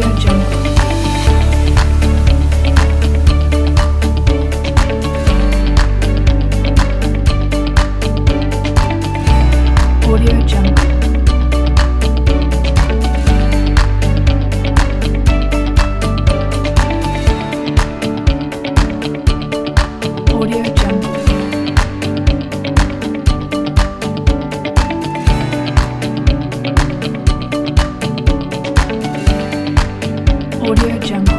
Audio Jungle. Audio Jungle.